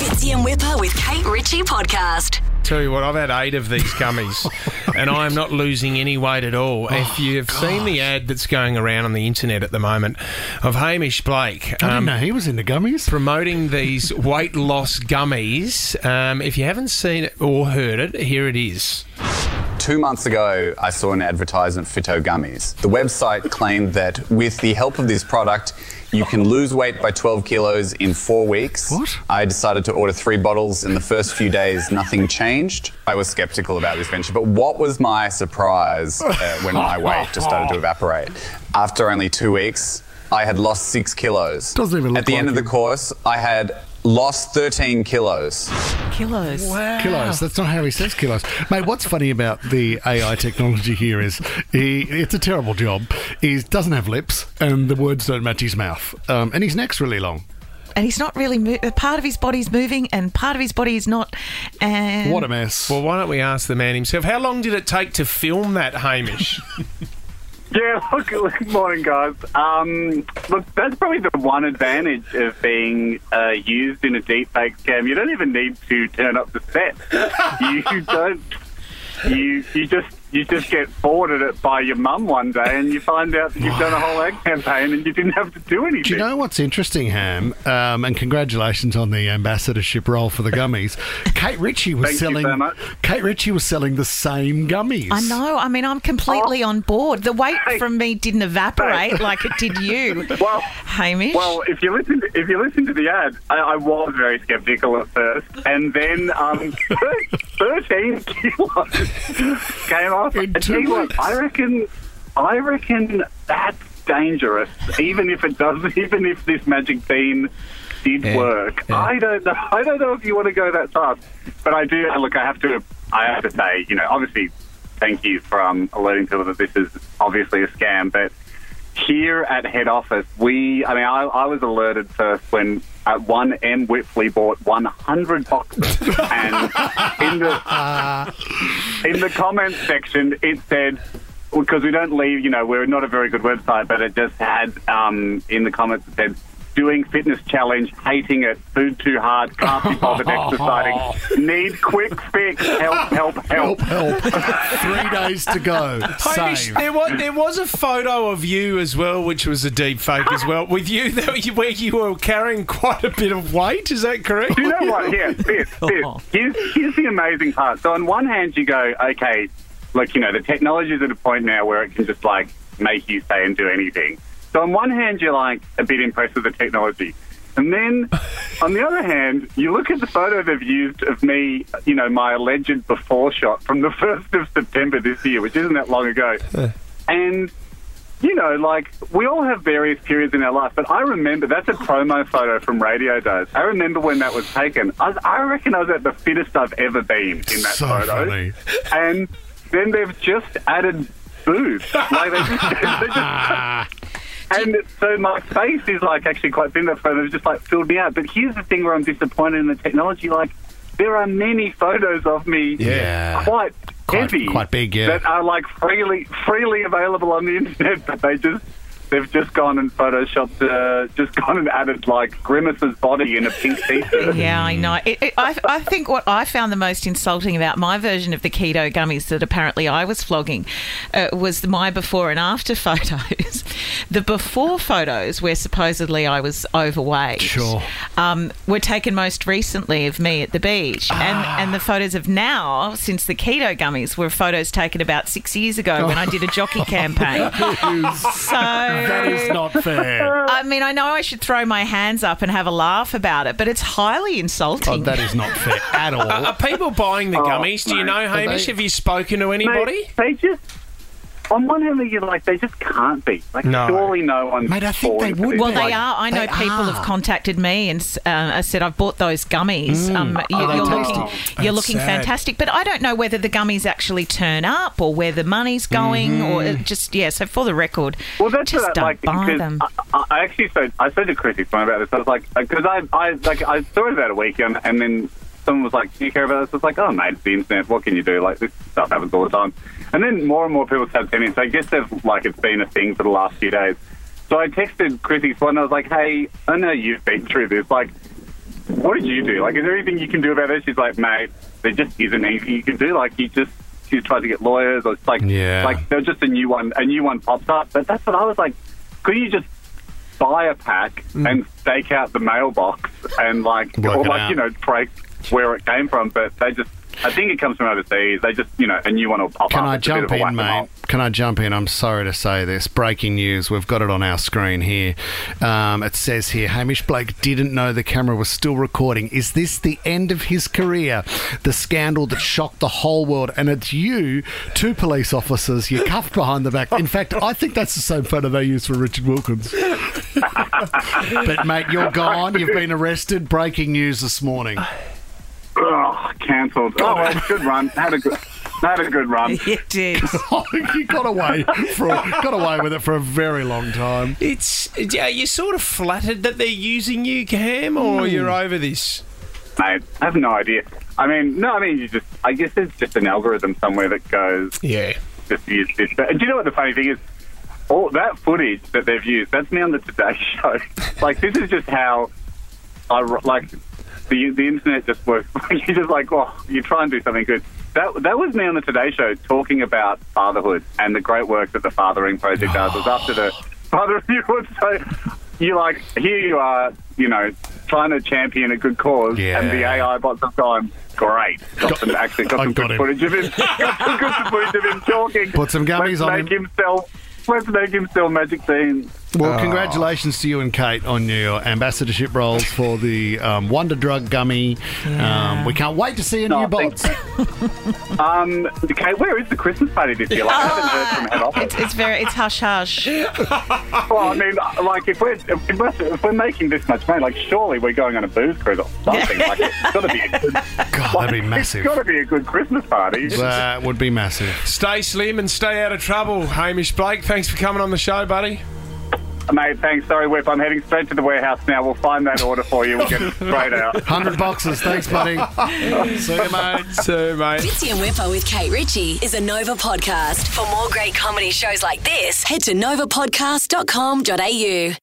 Fitzy and Whipper with Kate Ritchie podcast. Tell you what, I've had eight of these gummies, and I am not losing any weight at all. if you've seen the ad that's going around on the internet at the moment of Hamish Blake I didn't um, know he was into gummies. promoting these weight loss gummies, um, if you haven't seen it or heard it, here it is. Two months ago, I saw an advertisement for Fito Gummies. The website claimed that with the help of this product, you can lose weight by 12 kilos in four weeks. What? I decided to order three bottles. In the first few days, nothing changed. I was skeptical about this venture, but what was my surprise uh, when my weight just started to evaporate? After only two weeks, I had lost six kilos. Doesn't even look At the end of the course, I had lost 13 kilos. Kilos. Wow. Kilos. That's not how he says kilos. Mate, what's funny about the AI technology here is he, it's a terrible job. He doesn't have lips and the words don't match his mouth. Um, and his neck's really long. And he's not really mo- part of his body's moving, and part of his body is not. And What a mess. Well, why don't we ask the man himself? How long did it take to film that, Hamish? Yeah, look, good morning, guys. Um, look, that's probably the one advantage of being uh, used in a deepfake scam. You don't even need to turn up the set. You don't. You you just you just get forwarded it by your mum one day, and you find out that you've done a whole ad campaign, and you didn't have to do anything. Do you know what's interesting, Ham? Um, and congratulations on the ambassadorship role for the gummies. Kate Ritchie was Thank you selling. so much. Kate Ritchie was selling the same gummies. I know. I mean, I'm completely on board. The weight Hey. from me didn't evaporate Hey. like it did you, Well, Hamish. Well, if you listen, to, if you listen to the ad, I, I was very sceptical at first, and then um, thirteen kilos came off. Two tell you what. I reckon, I reckon that's dangerous. Even if it does, even if this magic bean did Yeah, work, yeah. I don't know. I don't know if you want to go that fast. But I do. Look, I have to. I have to say, you know, obviously, thank you for um, alerting people that this is obviously a scam, but here at head office, we, I mean, I, I was alerted first when uh, one M. Wipfli bought 100 boxes. and in the, in the comments section, it said, because we don't leave, you know, we're not a very good website, but it just had um, in the comments, it said, doing fitness challenge, hating it, food too hard, can't be bothered exercising, need quick fix, help, help, help. Help, help. Three days to go. Hamish, there was there was a photo of you as well, which was a deep fake as well, with you where you were carrying quite a bit of weight. Is that correct? Do you know what? Yeah, this, this. Oh. Here's, here's the amazing part. So on one hand, you go, okay, look, you know, the technology is at a point now where it can just like make you say and do anything. So on one hand, you're like a bit impressed with the technology. And then, on the other hand, you look at the photo they've used of me, you know, my alleged before shot from the 1st of September this year, which isn't that long ago. And you know, like we all have various periods in our life, but I remember that's a promo photo from radio days. I remember when that was taken. I, was, I reckon I was at the fittest I've ever been in that So photo. funny. And then they've just added booze. Like they just, they just and so my face is like actually quite thin. That photo They've just like filled me out. But here's the thing where I'm disappointed in the technology. Like there are many photos of me Yeah. quite, Quite- heavy, quite big, yeah. that are like freely freely available on the internet, but they just they've just gone and photoshopped, uh, just gone and added like Grimace's body in a pink t-shirt. Yeah, I know. It, it, I, I think what I found the most insulting about my version of the keto gummies that apparently I was flogging uh, was my before and after photos. The before photos, where supposedly I was overweight, Sure. um, were taken most recently of me at the beach, and and the photos of now, since the keto gummies, were photos taken about six years ago when I did a jockey campaign. So that is not fair. I mean, I know I should throw my hands up and have a laugh about it, but it's highly Oh, insulting. that is not fair at all. Are people buying the oh, gummies? Do you know, Hamish? they- Have you spoken to anybody? Mate, they just on one hand, you're like they just can't be. Like No. surely no one. Mate, I think they would well, be. they are. I know people are. have contacted me and uh, said I've bought those gummies. Um, you, Are they you're looking, you're looking sad. fantastic, but I don't know whether the gummies actually turn up or where the money's going, or just yeah. So for the record, Well, that's just what, don't like buy because them. I, I actually said I said to Chrissie something about this. I was like, because I, I like I saw it about a week, and, and then someone was like, "Do you care about this?" I was like, "Oh, mate, it's the internet. What can you do? Like this stuff happens all the time." And then more and more people started sending. So I guess they've like it's been a thing for the last few days. So I texted Chrissie one. I was like, "Hey, I know you've been through this. Like, what did you do? Like, is there anything you can do about this? She's like, mate, there just isn't anything you can do. Like, you just she's tried to get lawyers, or it's like, Yeah. like there's just a new one, a new one pops up. But that's what I was like. Could you just buy a pack mm. and stake out the mailbox and like, Work or like out. you know, trace where it came from? But they just, I think it comes from overseas. They just, you know, a new one will pop Can up. I It's jump in, mate? Can I jump in? I'm sorry to say this. Breaking news. We've got it on our screen here. Um, it says here Hamish Blake didn't know the camera was still recording. Is this the end of his career? The scandal that shocked the whole world. And it's you, two police officers, you're cuffed behind the back. In fact, I think that's the same photo they used for Richard Wilkins. but, mate, you're gone. You've been arrested. Breaking news this morning. Ugh, cancelled. Oh, well, good run. Had a good, had a good run. You did. you got away for got away with it for a very long time. It's are you sort of flattered that they're using you, Ham, or hmm. you're over this? Mate, I have no idea. I mean, no, I mean, you just, I guess there's just an algorithm somewhere that goes, Yeah. just use this. But, and do you know what the funny thing is? All that footage that they've used, that's me on the Today Show. like, this is just how, I, like, the, the internet just works. You're just like, oh, you try and do something good. That, that was me on the Today Show talking about fatherhood and the great work that the Fathering Project does. It was after the Fathering Award. So you like, here you are, you know, trying to champion a good cause, and the AI bots have gone, great. Got some, actually got I some got good him. footage of him. got some good footage of him talking. Put some gummies let's on make him. him sell. Let's make him sell magic beans. Well, congratulations to you and Kate on your ambassadorship roles for the um, Wonder Drug Gummy. Um, we can't wait to see a No, new bots. Um, okay, where is the Christmas party this year? Like, I haven't heard from head office. It's, it's very, it's hush hush. Well, I mean, like if we're if we're, if we're making this much money, like surely we're going on a booze cruise or something. like it's got to be a good. God, that'd be massive. It's got to be a good Christmas party. That would be massive. Stay slim and stay out of trouble, Hamish Blake. Thanks for coming on the show, buddy. Mate, thanks. Sorry, Whip. I'm heading straight to the warehouse now. We'll find that order for you. We'll get it straight out. 100 boxes. Thanks, buddy. see you, mate. See you, mate. Fitzy and Whipper with Kate Ritchie is a Nova podcast. For more great comedy shows like this, head to novapodcast.com.au.